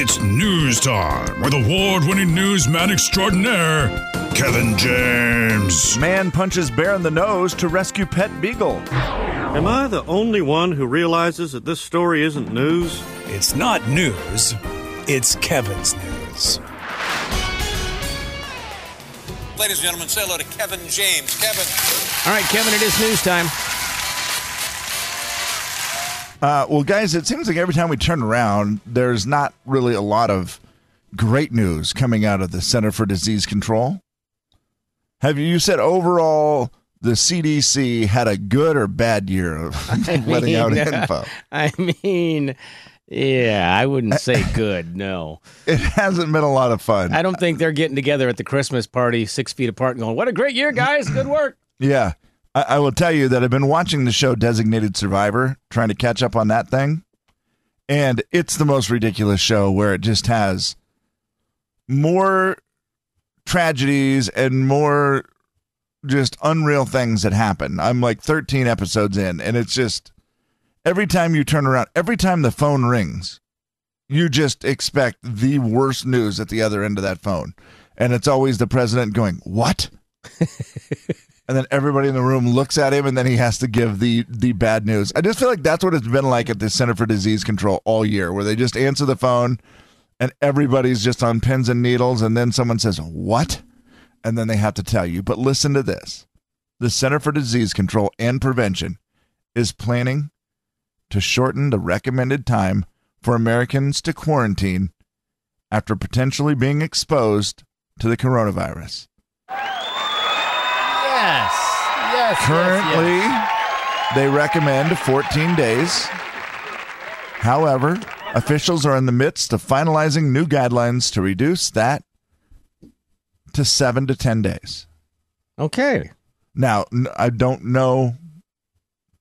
It's news time with award winning newsman extraordinaire, Kevin James. Man punches bear in the nose to rescue pet beagle. Am I the only one who realizes that this story isn't news? It's not news, it's Kevin's news. Ladies and gentlemen, say hello to Kevin James. Kevin. All right, Kevin, it is news time. Uh, well, guys, it seems like every time we turn around, there's not really a lot of great news coming out of the Center for Disease Control. Have you, you said overall the CDC had a good or bad year of letting out mean, info? I mean, yeah, I wouldn't say good. No, It hasn't been a lot of fun. I don't think they're getting together at the Christmas party six feet apart and going, "What a great year, guys! Good work." Yeah. I, I will tell you that I've been watching the show Designated Survivor, trying to catch up on that thing. And it's the most ridiculous show where it just has more tragedies and more just unreal things that happen. I'm like 13 episodes in, and it's just every time you turn around, every time the phone rings, you just expect the worst news at the other end of that phone. And it's always the president going, What? and then everybody in the room looks at him and then he has to give the the bad news. I just feel like that's what it's been like at the Center for Disease Control all year where they just answer the phone and everybody's just on pins and needles and then someone says, "What?" and then they have to tell you. But listen to this. The Center for Disease Control and Prevention is planning to shorten the recommended time for Americans to quarantine after potentially being exposed to the coronavirus. Yes, yes. Currently, they recommend 14 days. However, officials are in the midst of finalizing new guidelines to reduce that to seven to 10 days. Okay. Now, I don't know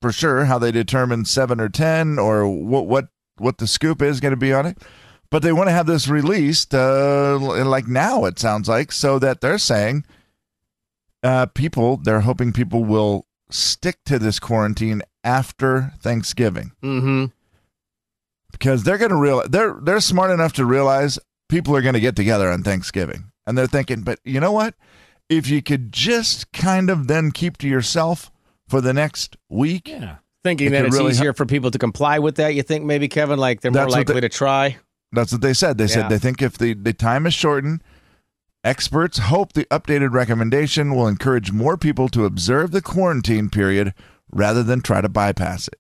for sure how they determine seven or 10 or what, what, what the scoop is going to be on it, but they want to have this released uh, like now, it sounds like, so that they're saying uh, people, they're hoping people will stick to this quarantine after Thanksgiving Mm-hmm. because they're going to realize they're they're smart enough to realize people are going to get together on Thanksgiving, and they're thinking, but you know what? If you could just kind of then keep to yourself for the next week, Yeah. Thinking It that it's really easier for people to comply with that, you think maybe Kevin, like they're more likely they- to try. That's what they said. They Yeah. said they think if the, the time is shortened, experts hope the updated recommendation will encourage more people to observe the quarantine period rather than try to bypass it.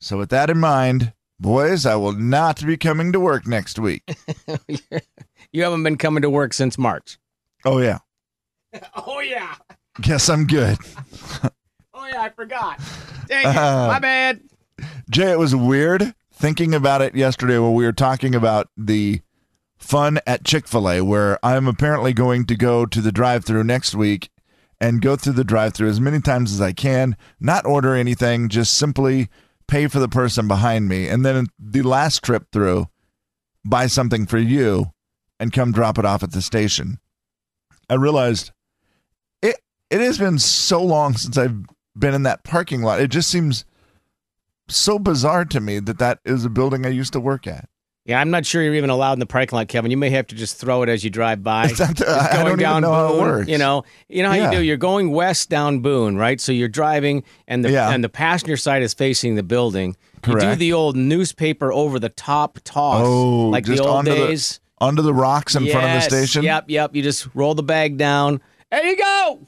So, with that in mind, boys, I will not be coming to work next week. You haven't been coming to work since March. Oh, yeah. Oh yeah. Guess I'm good. Oh yeah, I forgot. Dang it. Uh, My bad. Jay, it was weird thinking about it yesterday when we were talking about the fun at Chick fil A, where I'm apparently going to go to the drive through next week and go through the drive through as many times as I can, not order anything, just simply pay for the person behind me. And then the last trip through, buy something for you and come drop it off at the station. I realized it it has been so long since I've been in that parking lot. It just seems so bizarre to me that that is a building I used to work at. Yeah, I'm not sure you're even allowed in the parking lot, Kevin. You may have to just throw it as you drive by. It's not- Just I don't even know how it works. You know, you know how Yeah. you do. You're going west down Boone, right? So you're driving, and the Yeah. and the passenger side is facing the building. You do the old newspaper over the top toss, Oh, like the old onto the- days. Onto the rocks in front of the station. Yep, yep. You just roll the bag down. There you go.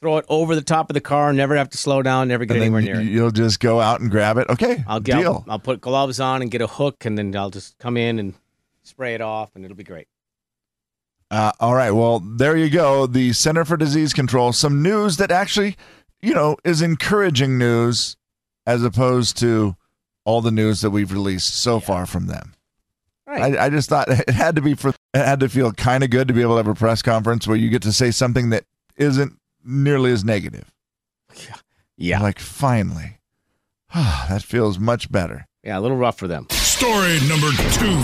Throw it over the top of the car. Never have to slow down. Never get anywhere near it. you'll just go out and grab it. Okay, I'll get. deal. I'll, I'll put gloves on and get a hook, and then I'll just come in and spray it off, and it'll be great. Uh, all right. Well, there you go. The Center for Disease Control. Some news that actually, you know, is encouraging news as opposed to all the news that we've released so far from them. Right. I, I just thought it had to be for it had to feel kind of good to be able to have a press conference where you get to say something that isn't nearly as negative. yeah. Like finally, that feels much better. Yeah, a little rough for them. Story number two.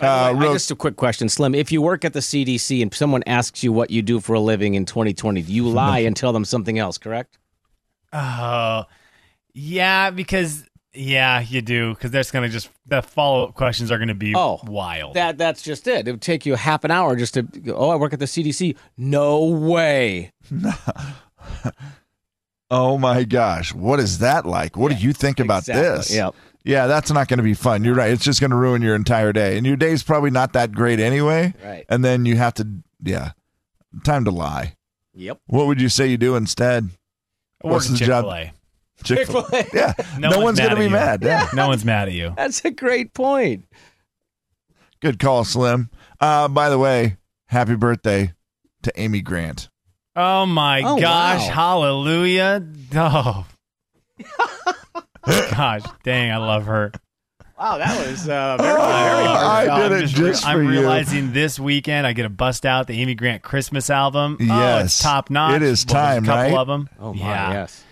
Uh, way, real- just a quick question, Slim. If you work at the CDC and someone asks you what you do for a living in 2020, do you lie and tell them something else? Correct? Oh, yeah, because Yeah, you do, because that's gonna just the follow up questions are gonna be Oh, wild. That that's just it. It would take you half an hour just to oh, I work at the CDC. No way. Oh my gosh, what is that like? What do you think about exactly, this? yep. Yeah, that's not going to be fun. You're right. It's just going to ruin your entire day. And your day's probably not that great anyway. Right. And then you have to, yeah, time to lie. Yep. What would you say you do instead? I work What's at the job? Chick-fil-A. Chick-fil-A. Yeah. No No, one's one's going to be you. mad. Yeah. No one's mad at you. That's a great point. Good call, Slim. Uh, by the way, happy birthday to Amy Grant. Oh my Oh, gosh! wow. Hallelujah! Oh, gosh, dang! I love her. Wow, that was uh, very, Oh, very I I'm did it just I'm for you. realizing this weekend I get to bust out the Amy Grant Christmas album. oh, Yes. it's top notch. It is Well, there's time, a couple right? of them. Oh my, yeah. yes.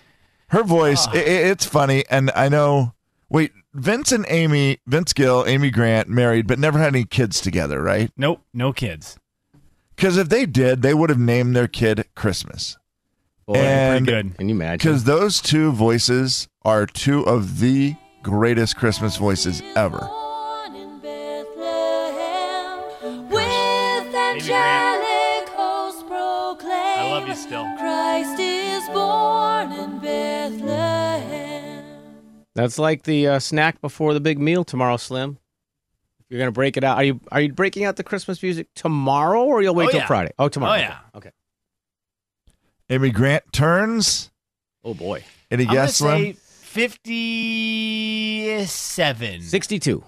Her voice, Ah. i i- it's funny. And I know, wait, Vince and Amy, Vince Gill, Amy Grant, married, but never had any kids together, right? Nope, no kids. Because if they did, they would have named their kid Christmas. Boy, And- Pretty good. can you imagine? Because those two voices are two of the greatest Christmas voices ever. Born in Bethlehem, with Grant. angelic hosts proclaim. I love you still. Christ is born That's like the uh, snack before the big meal tomorrow, Slim. If you're gonna break it out, are you are you breaking out the Christmas music tomorrow, or you'll wait Oh, till yeah. Friday? Oh, tomorrow. Oh, yeah. Okay. Amy Grant turns. Oh boy. Any I'm guess, Slim? say fifty-seven. Sixty-two.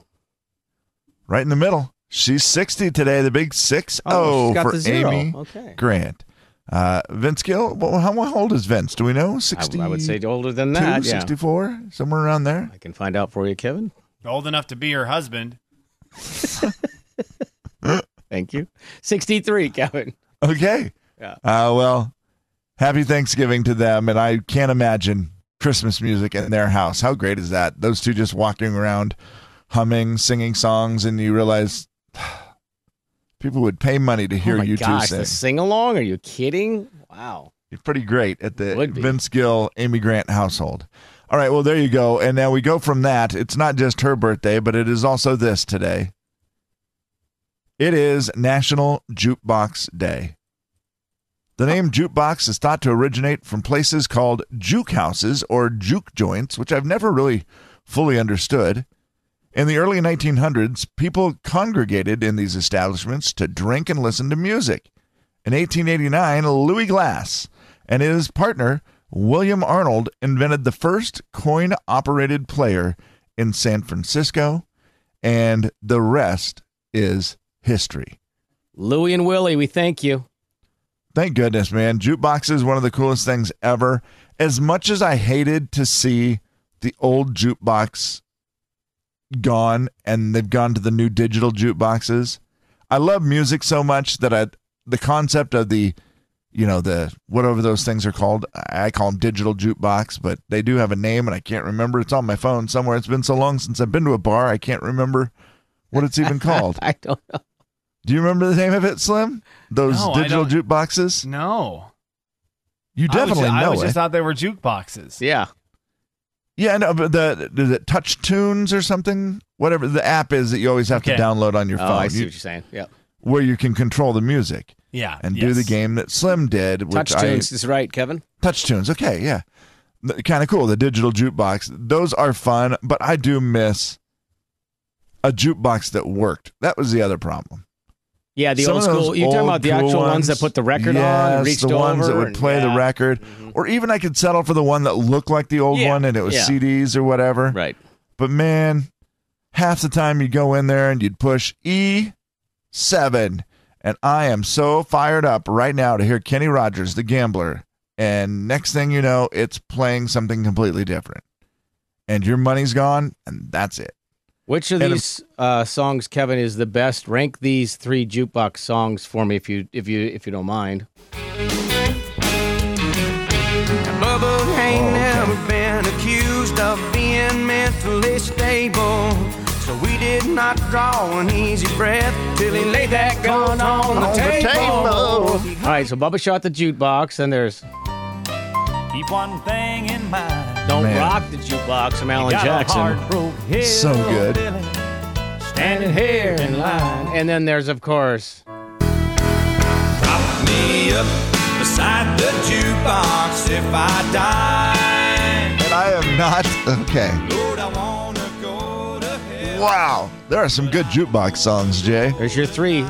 Right in the middle. She's 60 today, the big 6 Oh, she's got for the zero. Amy Okay. Grant. Uh, Vince Gill, well, how, how old is Vince? Do we know? I, 60, I would say older than that. Yeah. 64, somewhere around there. I can find out for you, Kevin. Old enough to be her husband. Thank you. Sixty-three, Kevin. Okay. Yeah. Uh, well, happy Thanksgiving to them. And I can't imagine Christmas music in their house. How great is that? Those two just walking around, humming, singing songs, and you realize people would pay money to hear oh my you gosh, two the sing. sing along? Are you kidding? Wow. You're pretty great at the Vince Gill, Amy Grant household. All right, well, there you go. And now we go from that. It's not just her birthday, but it is also this today. It is National Jukebox Day. The name jukebox is thought to originate from places called juke houses or juke joints, which I've never really fully understood. In the early 1900s, people congregated in these establishments to drink and listen to music. In 1889, Louis Glass and his partner, William Arnold, invented the first coin operated player in San Francisco, and the rest is history. Louie and Willie, we thank you. Thank goodness, man. Jukebox is one of the coolest things ever. As much as I hated to see the old jukebox gone and they've gone to the new digital jukeboxes, I love music so much that I the concept of the you know the whatever those things are called i call them digital jukebox but they do have a name and i can't remember it's on my phone somewhere it's been so long since i've been to a bar i can't remember what it's even called I don't know. do you remember the name of it slim those No, digital jukeboxes No, you definitely I was, know I was it. just thought they were jukeboxes. Yeah. Yeah, no, but the is it Touch Tunes or something? Whatever the app is that you always have Okay. to download on your Oh, phone, I see you- what you're saying. Yep. where you can control the music Yeah, and do the game that Slim did, which Touch tunes is right, Kevin. Touch Tunes. Okay, yeah, kind of cool. The digital jukebox; those are fun, but I do miss a jukebox that worked. That was the other problem. Yeah, the Some old school. You talking about the cool actual ones, ones, that put the record on yes, and reached the ones that would and- play the yeah. record, mm-hmm. or even I could settle for the one that looked like the old Yeah, one and it was yeah. CDs or whatever. Right. But man, half the time you'd go in there and you'd push E7. And I am so fired up right now to hear Kenny Rogers, the gambler. And next thing you know, it's playing something completely different. And your money's gone, and that's it. Which of And these uh, songs, Kevin, is the best? Rank these three jukebox songs for me, if you if you if you don't mind. Bubba ain't never been accused of being mentally stable. So we did not draw an easy breath till he laid that gun on the table. All right, so Bubba shot the jukebox, and there's Keep one thing in mind. Don't Man. rock the jukebox from Alan Jackson. heart broke hill So good. Standing here in line. And then there's, of course, Prop me up beside the jukebox if I die. And I am not okay. Lord, I wanna go to hell. Wow, there are some good jukebox songs, Jay. there's your three.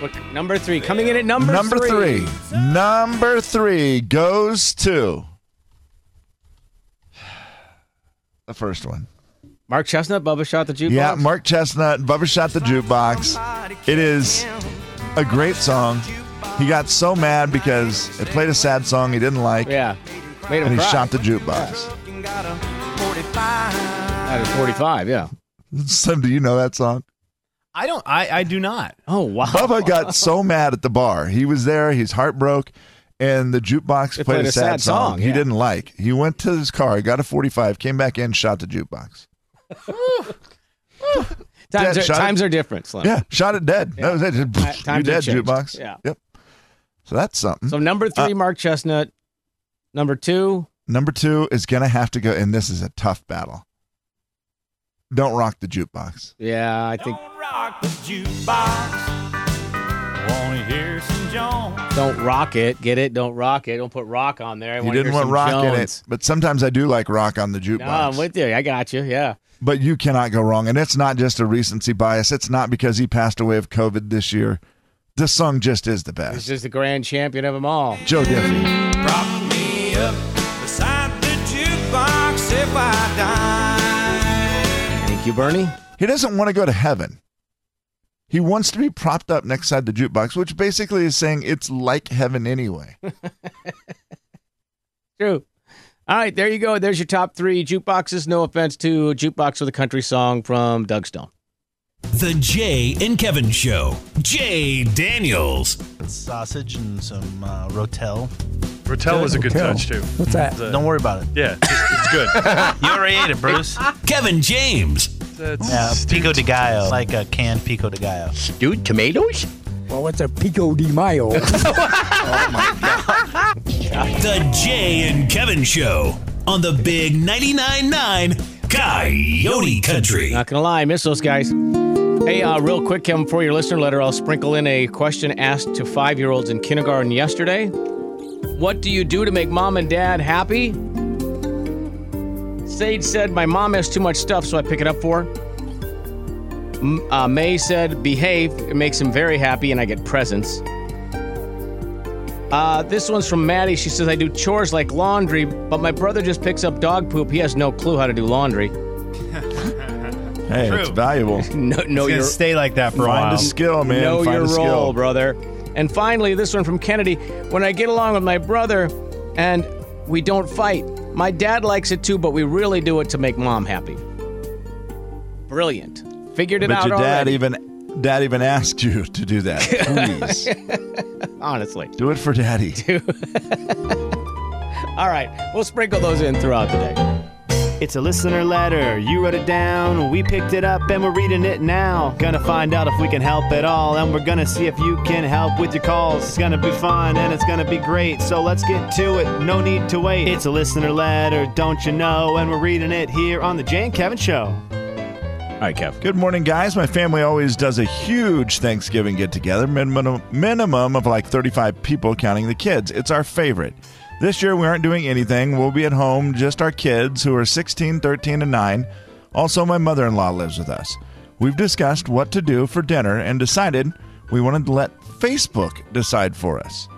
What, number three. Coming in at number, Number three. Number three goes to the first one. Mark Chesnutt, Bubba Shot the Jukebox. Yeah, Mark Chesnutt, Bubba Shot the Jukebox. It is a great song. He got so mad because it played a sad song he didn't like, Yeah. Made him and he cry. shot the jukebox. Got a 45. At a 45, yeah. Sam, do you know that song? I don't. I, I do not. Oh, wow. Bubba got so mad at the bar. He was there, he's heartbroke, and the jukebox It played, a sad, song, he yeah. didn't like. He went to his car, got a 45, came back in, shot the jukebox. Times, Dad are, shot it. times are different, Slim. Yeah, shot it dead. That was it. Just, Ti- you times have dead, changed. jukebox. Yeah. Yep. So that's something. So number three, Uh, Mark Chesnutt. Number two, Number two is going to have to go, and this is a tough battle. Don't rock the jukebox. yeah, I think Don't rock the jukebox. Wanna hear some Jones? don't rock it. Get it? Don't rock it. Don't put rock on there. I You didn't hear want some rock in it, but sometimes I do like rock on the jukebox. No, I'm with you. I got you. Yeah. but you cannot go wrong. And it's not just a recency bias. It's not because he passed away of COVID this year. This song just is the best. He's best. just the grand champion of them all. Joe Diffie. Prop me up beside the jukebox if I die. Thank you, Bernie. He doesn't want to go to heaven. He wants to be propped up next side the jukebox, which basically is saying it's like heaven anyway. True. All right, there you go. There's your top three jukeboxes. No offense to Jukebox with a Country Song from Doug Stone. The Jay and Kevin Show. Jay Daniels. sausage and some uh, rotel. Rotel is a good touch too. What's that? It's a- Don't worry about it. Yeah, it's, it's good. You already ate it, Bruce. Kevin James. It's Yeah, pico de gallo, like a canned pico de gallo. Stewed tomatoes? Well, what's a pico de mayo? The Jay and Kevin Show on the Big 99.9 9 Coyote Country. Not gonna lie, I miss those guys. Hey, uh, real quick, Kevin, for your listener letter, I'll sprinkle in a question asked to five-year-olds in kindergarten yesterday. What do you do to make mom and dad happy? Sage said, "My mom has too much stuff, so I pick it up for her." M- uh, May said, "Behave. It makes him very happy, and I get presents." Uh, this one's from Maddie. She says, "I do chores like laundry, but my brother just picks up dog poop. He has no clue how to do laundry." Hey, True. it's valuable. no, no, It's you're stay like that for a Find a skill, man. Know Find your a skill. brother. And finally, this one from Kennedy. When I get along with my brother and we don't fight, my dad likes it too, but we really do it to make mom happy. Brilliant. Figured it But out your dad already. even dad even asked you to do that. Please Honestly. do it for daddy. All right. We'll sprinkle those in throughout the day. It's a listener letter. You wrote it down. We picked it up and we're reading it now. Gonna find out if we can help at all. And we're gonna see if you can help with your calls. It's gonna be fun and it's gonna be great. So let's get to it. No need to wait. It's a listener letter, don't you know? And we're reading it here on the Jay and Kevin Show. Right, Kev. Good morning, guys. My family always does a huge Thanksgiving get together, minimum minimum of like 35 people, counting the kids. It's our favorite. This year we aren't doing anything. We'll be at home, just our kids who are 16, 13, and 9. Also, my mother in law lives with us. We've discussed what to do for dinner and decided we wanted to let Facebook decide for us.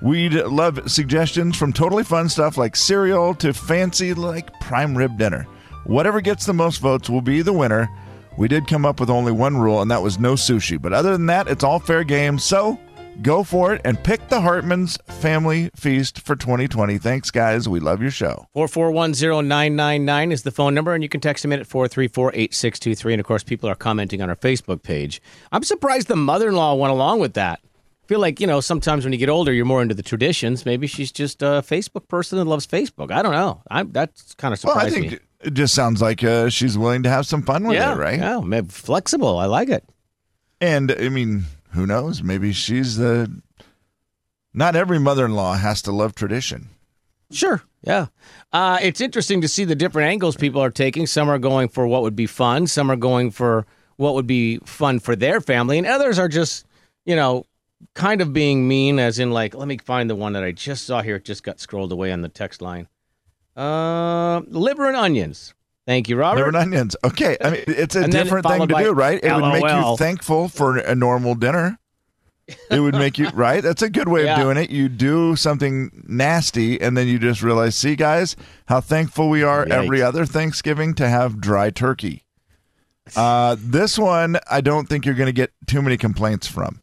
We'd love suggestions from totally fun stuff like cereal to fancy like prime rib dinner. Whatever gets the most votes will be the winner. We did come up with only one rule, and that was no sushi. But other than that, it's all fair game. So go for it and pick the Hartman's Family Feast for 2020. Thanks, guys. We love your show. 4410999 is the phone number, and you can text them in at 434-8623. And, of course, people are commenting on our Facebook page. I'm surprised the mother-in-law went along with that. I feel like, you know, sometimes when you get older, you're more into the traditions. Maybe she's just a Facebook person and loves Facebook. I don't know. I'm, that's kind of Well, I think me. It just sounds like uh, she's willing to have some fun with yeah, it, right? Yeah, maybe flexible. I like it. And I mean, who knows? Maybe she's the. Not every mother in law has to love tradition. Sure. Yeah. Uh, it's interesting to see the different angles people are taking. Some are going for what would be fun, some are going for what would be fun for their family, and others are just, you know, kind of being mean, as in, like, let me find the one that I just saw here. It just got scrolled away on the text line. Uh, liver and onions. Thank you, Robert. Liver and onions. Okay, I mean it's a different thing to do, right? It would make you thankful for a normal dinner. It would make you right. That's a good way Yeah. of doing it. You do something nasty, and then you just realize, see, guys, how thankful we are every other Thanksgiving to have dry turkey. Uh, this one, I don't think you're going to get too many complaints from.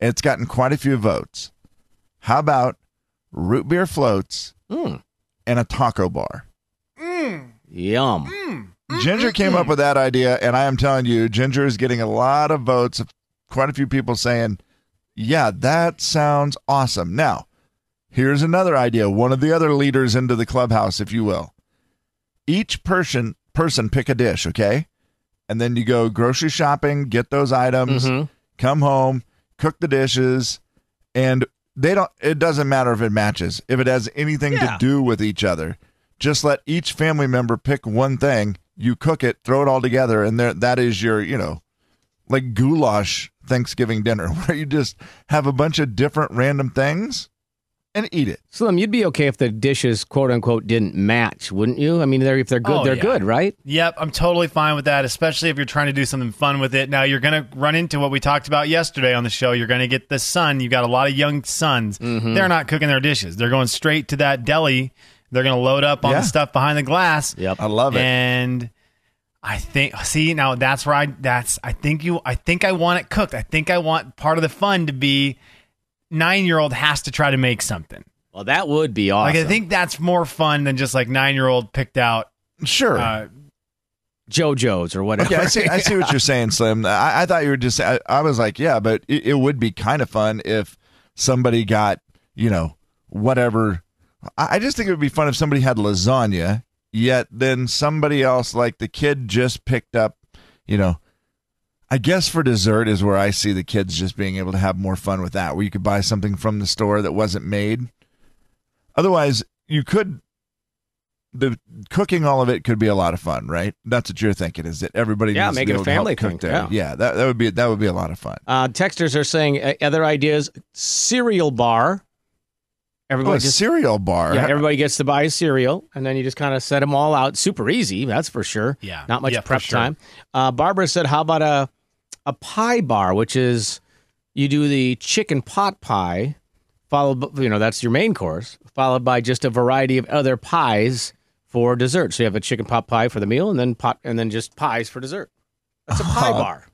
It's gotten quite a few votes. How about root beer floats Mm. And a taco bar? Mm. Yum. Mm. Mm, Ginger came up with that idea, and I am telling you, Ginger is getting a lot of votes. Quite a few people saying, "Yeah, that sounds awesome." Now, here's another idea. One of the other leaders into the clubhouse, if you will. Each person person pick a dish, okay, and then you go grocery shopping, get those items, Mhm. come home, cook the dishes, and they don't. It doesn't matter if it matches, if it has anything Yeah. to do with each other. Just let each family member pick one thing. You cook it, throw it all together, and there that is your, you know, like goulash Thanksgiving dinner, where you just have a bunch of different random things and eat it. Slim, you'd be okay if the dishes, quote unquote, didn't match, wouldn't you? I mean, they're, if they're good, Oh, they're yeah. good, right? Yep, I'm totally fine with that, especially if you're trying to do something fun with it. Now, you're going to run into what we talked about yesterday on the show. You're going to get the son. You've got a lot of young sons. Mm-hmm. They're not cooking their dishes. They're going straight to that deli. They're going to load up on Yeah. the stuff behind the glass. Yep. I love it. And I think see now that's where I that's I think you I think I want it cooked. I think I want part of the fun to be nine year old has to try to make something. Well, that would be awesome. Like I think that's more fun than just like nine year old picked out Sure. uh, JoJo's or whatever. Okay, I see. I see what you're saying, Slim. I, I thought you were just. I, I was like, yeah, but it, it would be kind of fun if somebody got, you know, whatever. I, I just think it would be fun if somebody had lasagna, yet then somebody else, like the kid, just picked up, you know. I guess for dessert is where I see the kids just being able to have more fun with that, where you could buy something from the store that wasn't made. Otherwise, you could the cooking all of it could be a lot of fun, right? That's what you're thinking. Is that everybody Yeah, needs make to it a able to help family cook thing, there? yeah. that that would be that would be a lot of fun. Uh, texters are saying uh, other ideas: cereal bar. Oh, Everybody a just cereal bar. yeah, everybody gets to buy a cereal, and then you just kind of set them all out. Super easy, that's for sure. Yeah. not much Yeah, for prep sure. time. Uh, Barbara said, "How about a a pie bar, which is you do the chicken pot pie, followed by, you know that's your main course, followed by just a variety of other pies for dessert. So you have a chicken pot pie for the meal, and then pot, and then just pies for dessert. That's a pie Uh, bar.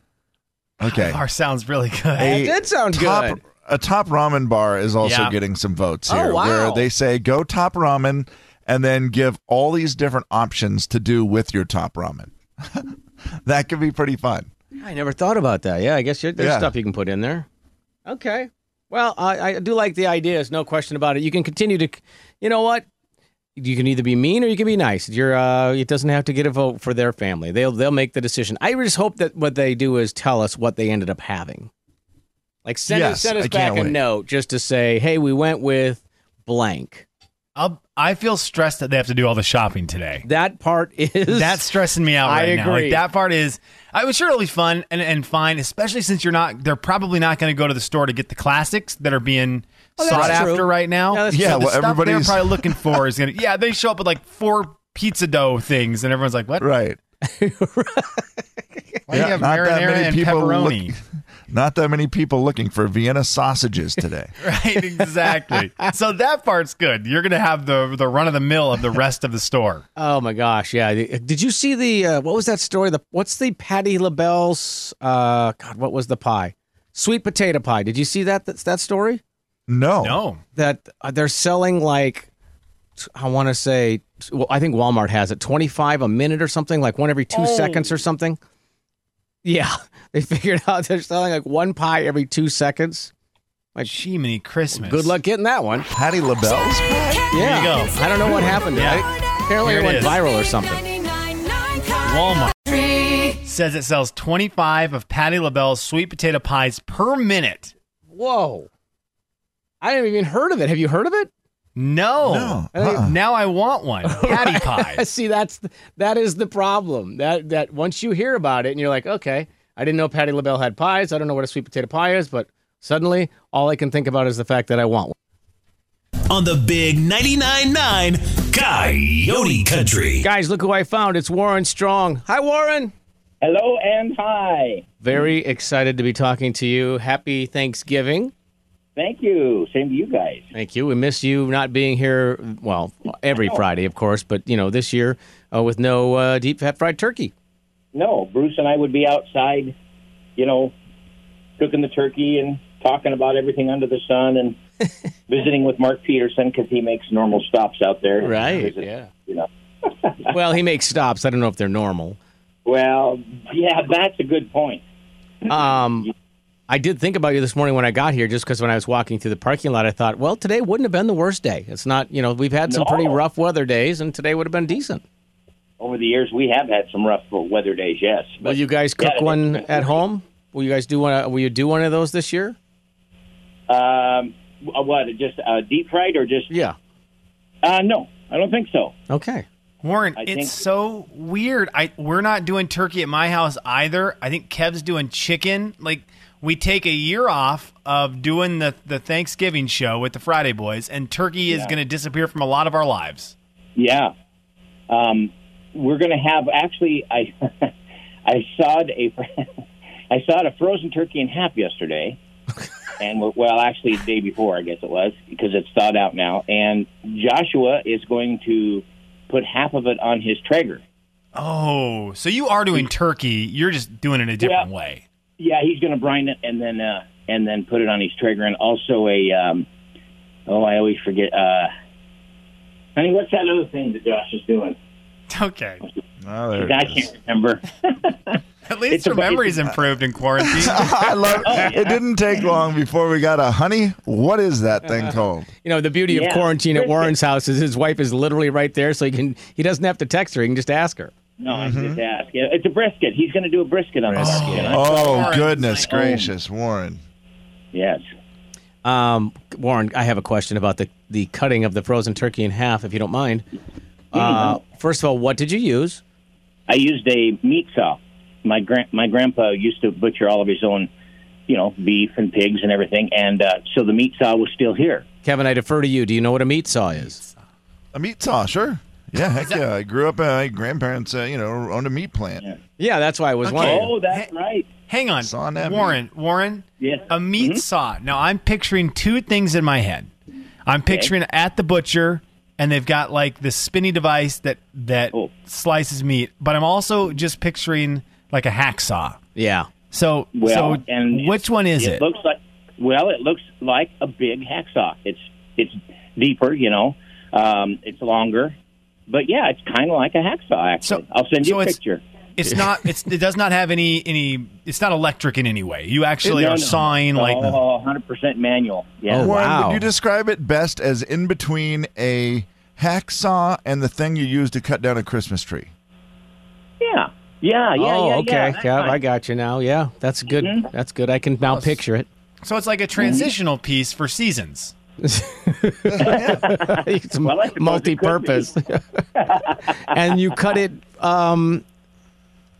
Okay. bar sounds really good. That did sound top, good. A top ramen bar is also Yeah. getting some votes Oh, here, wow. where they say go top ramen and then give all these different options to do with your top ramen. that could be pretty fun. I never thought about that. Yeah, I guess you're, there's Yeah. stuff you can put in there. Okay. Well, I, I do like the ideas. No question about it. You can continue to, you know what? You can either be mean or you can be nice. You're, uh, it doesn't have to get a vote for their family. They'll they'll make the decision. I just hope that what they do is tell us what they ended up having. Like send us Yes, send us I back a wait. note just to say, hey, we went with blank. I'll, I feel stressed that they have to do all the shopping today. That part is That's stressing me out I right now. agree. Like that part is. I was sure it'll be fun and, and fine, especially since you're not. They're probably not going to go to the store to get the classics that are being Oh, that's sought true. after right now. Yeah, that's Yeah, So the well, stuff they're everybody's- probably looking for is going to. Yeah, they show up with like four pizza dough things, and everyone's like, "What? Right. Why do you have not that marinara many and pepperoni?" look- not that many people looking for Vienna sausages today. right, exactly. so that part's good. You're going to have the the run of the mill of the rest of the store. Oh my gosh, yeah. Did you see the uh, what was that story? The what's the Patti LaBelle's uh God, what was the pie? Sweet potato pie. Did you see that that, that story? No. No, That uh, they're selling like I want to say well, I think Walmart has it 25 a minute or something, like one every 2 Oh. seconds or something. Yeah, they figured out they're selling like one pie every 2 seconds. like Jiminy Christmas. Good luck getting that one. Patti LaBelle's pie? Yeah. you go. I don't know what happened. Yeah. I- apparently Here it it went viral or something. Walmart says it sells 25 of Patti LaBelle's sweet potato pies per minute. Whoa. I haven't even heard of it. Have you heard of it? No. Uh-uh. Now I want one. Patty pie. See, that's the, that is the problem. That that once you hear about it and you're like, okay, I didn't know Patti LaBelle had pies. I don't know what a sweet potato pie is, but suddenly all I can think about is the fact that I want one. On the big 99.9 9 Coyote Country. Guys, look who I found. It's Warren Strong. Hi, Warren. Hello and hi. Very excited to be talking to you. Happy Thanksgiving. Thank you. Same to you guys. Thank you. We miss you not being here, well, every Friday, of course, but, you know, this year uh, with no uh, deep fat fried turkey. No, Bruce and I would be outside, you know, cooking the turkey and talking about everything under the sun and visiting with Mark Peterson because he makes normal stops out there. Right, Visit, yeah. You know. Well, he makes stops. I don't know if they're normal. Well, yeah, that's a good point. Um, I did think about you this morning when I got here, just because when I was walking through the parking lot, I thought, well, today wouldn't have been the worst day. It's not, you know, we've had some pretty rough weather days, and today would have been decent. Over the years, we have had some rough weather days, yes. Will you guys cook Yeah, one at home? Will you guys do one? Will you do one of those this year? Um, what? Just uh, deep fried or just? Yeah. Uh, no, I don't think so. Okay. Warren, I it's think- so weird. I we're not doing turkey at my house either. I think Kev's doing chicken. Like we take a year off of doing the the Thanksgiving show with the Friday Boys, and turkey is Yeah. going to disappear from a lot of our lives. Yeah. Um, we're going to have actually. I I sawed a I sawed a frozen turkey in half yesterday, and well, actually the day before, I guess it was because it's thawed out now. And Joshua is going to put half of it on his Traeger. Oh, so you are doing turkey. You're just doing it a different way. Yeah, he's going to brine it and then uh, and then put it on his Traeger, and also a um, oh, I always forget. Uh, honey, what's that other thing that Josh is doing? Okay. Oh, there I it is. can't remember. At least It's a- your memory's improved in quarantine. I love Oh, yeah. it. Didn't take long before we got a honey. What is that thing called? You know, the beauty of quarantine at Warren's house is his wife is literally right there, so he can he doesn't have to text her. He can just ask her. No, I just ask. Yeah, It's a brisket. He's going to do a brisket on the Brisket. barbecue. and I- Oh goodness my own. gracious, Warren! Yes. Um, Warren, I have a question about the the cutting of the frozen turkey in half, if you don't mind. Uh, first of all, what did you use? I used a meat saw. My gran- my grandpa used to butcher all of his own, you know, beef and pigs and everything, and uh, so the meat saw was still here. Kevin, I defer to you. Do you know what a meat saw is? A meat saw, sure. Yeah, heck yeah. I grew up. Uh, my grandparents, uh, you know, owned a meat plant. Yeah. Yeah, that's why I was Okay. wondering. Oh, that's right. Hang on, Saw that Warren. Warren, Yes. a meat saw. Now I'm picturing two things in my head. I'm picturing at the butcher, and they've got like this spinny device that that Oh. slices meat. But I'm also just picturing like a hacksaw. Yeah. So, Well, so and which one is it? looks like well, it looks like a big hacksaw. It's it's deeper, you know. Um, it's longer, but yeah, it's kind of like a hacksaw. Actually, So- I'll send you so a it's- picture. It's not. It's it does not have any any. It's not electric in any way. You actually No, are no. sawing like. oh, 100% manual. Yeah. Oh, Warren, wow. would you describe it best as in between a hacksaw and the thing you use to cut down a Christmas tree? Yeah. Yeah, yeah, oh, yeah, okay. yeah. Yeah, I got you now. Yeah, that's good. Mhm. That's good. I can now picture it. So it's like a transitional piece for seasons. It's Well, I suppose it multi-purpose. and you cut it um,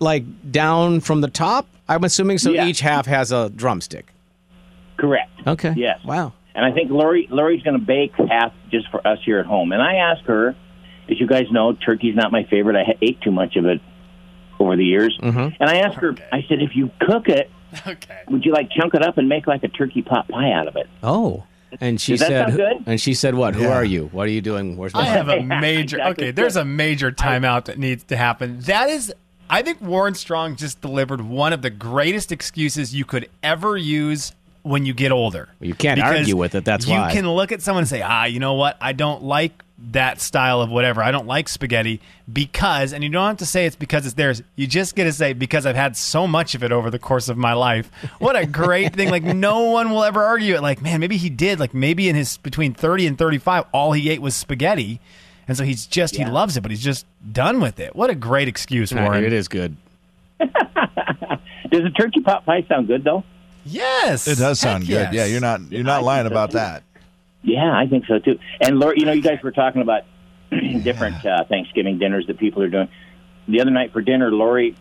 like down from the top. I'm assuming so. Yeah. Each half has a drumstick. Correct. Okay. Yes. Wow. And I think Lori Lori's going to bake half just for us here at home. And I asked her, as you guys know, turkey's not my favorite. I ate too much of it over the years. Mhm. And I asked her, I said, if you cook it, Okay. would you like chunk it up and make like a turkey pot pie out of it? Oh. And she Does that said, sound good? and she said, what? Who Yeah. are you? What are you doing? Where's my I have a major. exactly. Okay, there's a major timeout that needs to happen. That is, I think Warren Strong just delivered one of the greatest excuses you could ever use when you get older. You can't Because argue with it. That's you why. can look at someone and say, ah, you know what? I don't like that style of whatever. I don't like spaghetti because, and you don't have to say it's because it's theirs. You just get to say because I've had so much of it over the course of my life. What a great thing! Like no one will ever argue it. Like man, maybe he did. Like maybe in his between thirty and thirty-five, all he ate was spaghetti, and so he's just he loves it, but he's just done with it. What a great excuse, Nah, Warren. it is good. Does a turkey pot pie sound good though? Yes, It does sound Heck good. yes. Yeah, you're not you're not lying about that. Yeah, I think so too. And Laura, you know, you guys were talking about different uh, Thanksgiving dinners that people are doing. The other night for dinner, Lori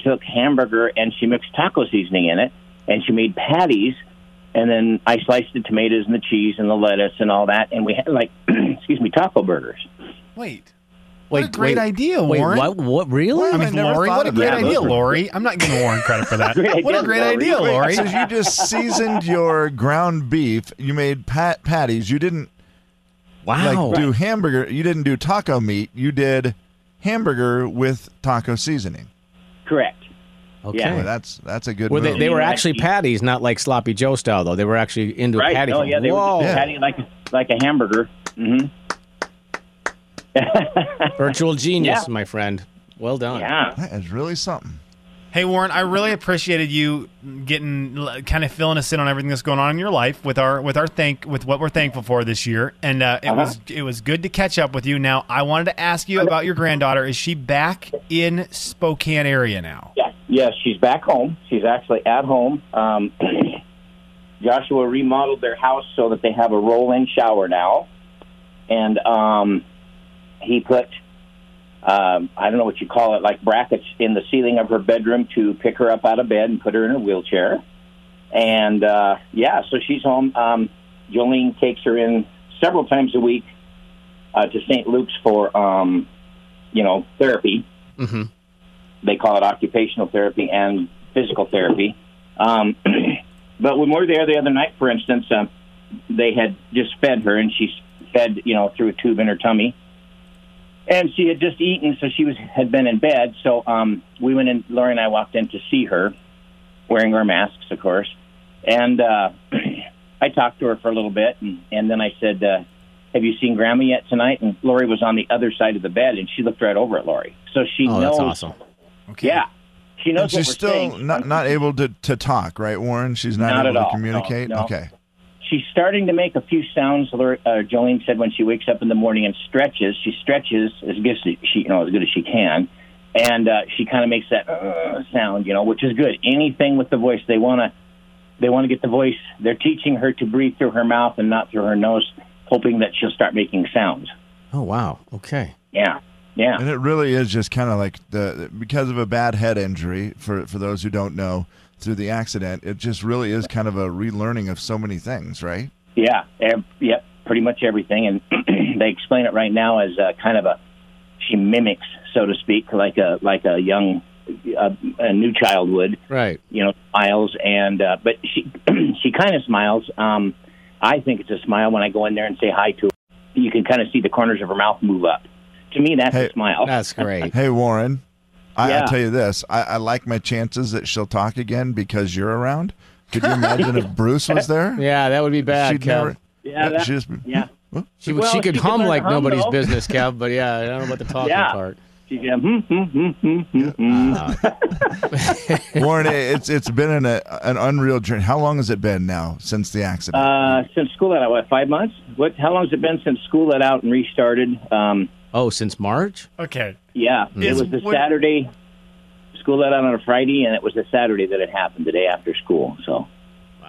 took hamburger and she mixed taco seasoning in it, and she made patties. And then I sliced the tomatoes and the cheese and the lettuce and all that, and we had like, excuse me, taco burgers. Wait. Wait, what a great wait, idea, wait, Warren. what? What? Really? I mean, Lori, what a great that. idea, Lori. I'm not giving Warren credit for that. Great what a great Lori. idea, Lori. So you just seasoned your ground beef. You made pat patties. You didn't Wow. like do hamburger. You didn't do taco meat. You did hamburger with taco seasoning. Correct. okay. Yeah. Boy, that's that's a good Were they, they were actually patties, not like sloppy Joe style, though. They were actually into a Right? patty. Oh yeah, they Whoa. were just patty like like a hamburger. hmm Virtual genius, Yeah. my friend. Well done. yeah. that is really something. Hey Warren, I really appreciated you getting kind of filling us in on everything that's going on in your life with our with our thank with what we're thankful for this year, and uh, it Uh-huh. was it was good to catch up with you. Now I wanted to ask you about your granddaughter. Is she back in Spokane area now? Yeah, yes, she's back home. She's actually at home. Um, Joshua remodeled their house so that they have a roll-in shower now, and um, he put um, I don't know what you call it, like brackets in the ceiling of her bedroom to pick her up out of bed and put her in a wheelchair. And uh, yeah, so she's home. Um, Jolene takes her in several times a week uh, to St. Luke's for um, you know therapy hmm they call it occupational therapy and physical therapy. Um, but when we were there the other night, for instance, um, they had just fed her, and she's fed, you know, through a tube in her tummy, and she had just eaten, so she was had been in bed. So um, we went in. Lori and I walked in to see her, wearing our masks, of course, and uh, I talked to her for a little bit, and, and then I said. Uh, have you seen Grandma yet tonight? And Lori was on the other side of the bed, and she looked right over at Lori. So she knows. Oh, knows that's awesome. Okay. yeah. She knows And what she's we're still saying. not not able to, to talk, right, Warren? She's not, Not able to all. communicate. No, no. Okay. She's starting to make a few sounds. Lor- Uh, Jolene said when she wakes up in the morning and stretches, she stretches as good as she, you know, as good as she can, and uh, she kind of makes that uh, sound, you know, which is good. Anything with the voice, they want to, they want to get the voice. They're teaching her to breathe through her mouth and not through her nose, hoping that she'll start making sounds. Oh, wow. Okay. Yeah, yeah. And it really is just kind of like the because of a bad head injury for for those who don't know through the accident. It just really is kind of a relearning of so many things, right? Yeah, ev- yep, pretty much everything, and they explain it right now as uh, kind of a she mimics, so to speak, like a like a young a, a new child would, Right. you know, smiles and uh, but she she kind of smiles. Um, I think it's a smile when I go in there and say hi to her. You can kind of see the corners of her mouth move up. To me, that's Hey, a smile. That's great. Hey, Warren, I, Yeah. I tell you this: I, I like my chances that she'll talk again because you're around. Could you imagine if Bruce was there? Yeah, that would be bad, She'd Kev. never. yeah, that, she'd just- yeah. She, Well, she could she hum learn like hum, nobody's though. business, Kev, but yeah, I don't know about the talking Yeah. part. She can, hmm. Warren, it's it's been an a, an unreal journey. How long has it been now since the accident? Uh, since school let out, what five months? What? How long has it been since school let out and restarted? Um, Oh, since March? Okay. yeah, it was the what- Saturday. School let out on a Friday, and it was the Saturday that it happened, the day after school. So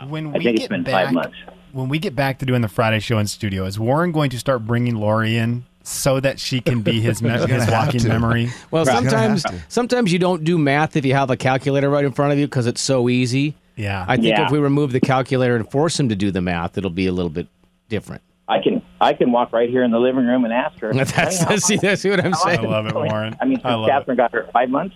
When I we think it's get been back, five months. when we get back to doing the Friday show in studio, is Warren going to start bringing Lori in so that she can be his me- his gonna have walking to. memory? Well, Right. sometimes Gonna have sometimes you don't do math if you have a calculator right in front of you because it's so easy. Yeah. I think Yeah. if we remove the calculator and force him to do the math, it'll be a little bit different. I can I can walk right here in the living room and ask her. That's, "Hey, how- see, that's what I'm how- I saying. love it, Warren. I mean, I since love it. Catherine got her five months.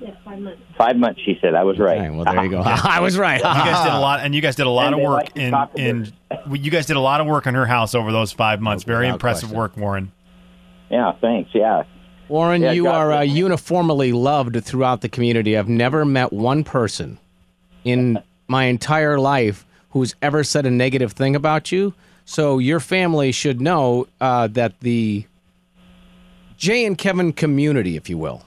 Yes, five months. Five months, she said. I was right. Okay, well, there you go. I was right. You guys did a lot, and you guys did a lot And of work like in in. You guys did a lot of work on her house over those five months. Very Without impressive question. work, Warren. Yeah, thanks. Yeah. Warren, Yeah, you God are uh, uniformly loved throughout the community. I've never met one person in my entire life who's ever said a negative thing about you. So your family should know uh, that the Jay and Kevin community, if you will,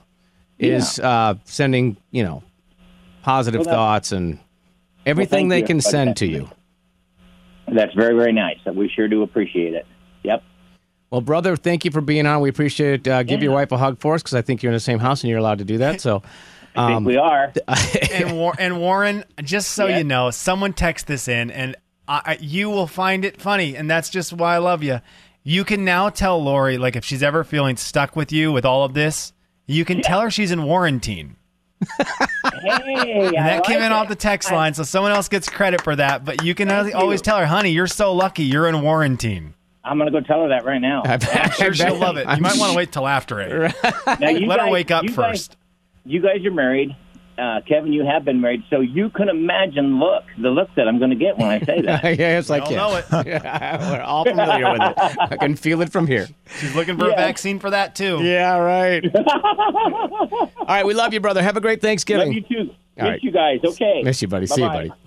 is uh, sending you know positive Well, that- thoughts and everything thank they you. can But send that- to you. That's very very nice. We sure do appreciate it. Yep. Well, brother, thank you for being on. We appreciate it. Uh, give your wife a hug for us because I think you're in the same house and you're allowed to do that. So, I think um, we are. and, War- and Warren, just so Yeah. you know, someone text this in, and I, I- you will find it funny, and that's just why I love you. You can now tell Lori, like, if she's ever feeling stuck with you with all of this, you can tell her she's in quarantine. Hey, And I that came in it. off the text line, so someone else gets credit for that. But you can always tell her, honey, you're so lucky. You're in quarantine. I'm gonna go tell her that right now. I'm sure she'll love it. You might want to wait till after it. Now, you Let her wake up you guys- first. you guys are married. Uh, Kevin, you have been married, so you can imagine look the look that I'm going to get when I say that. yeah, it's like We all yeah. know it. We're all familiar with it. I can feel it from here. She's looking for a Yeah. vaccine for that too. Yeah, right. All right, we love you, brother. Have a great Thanksgiving. Love you too. All Miss right. you guys. Okay. Miss you, buddy. See you, Bye-bye. buddy.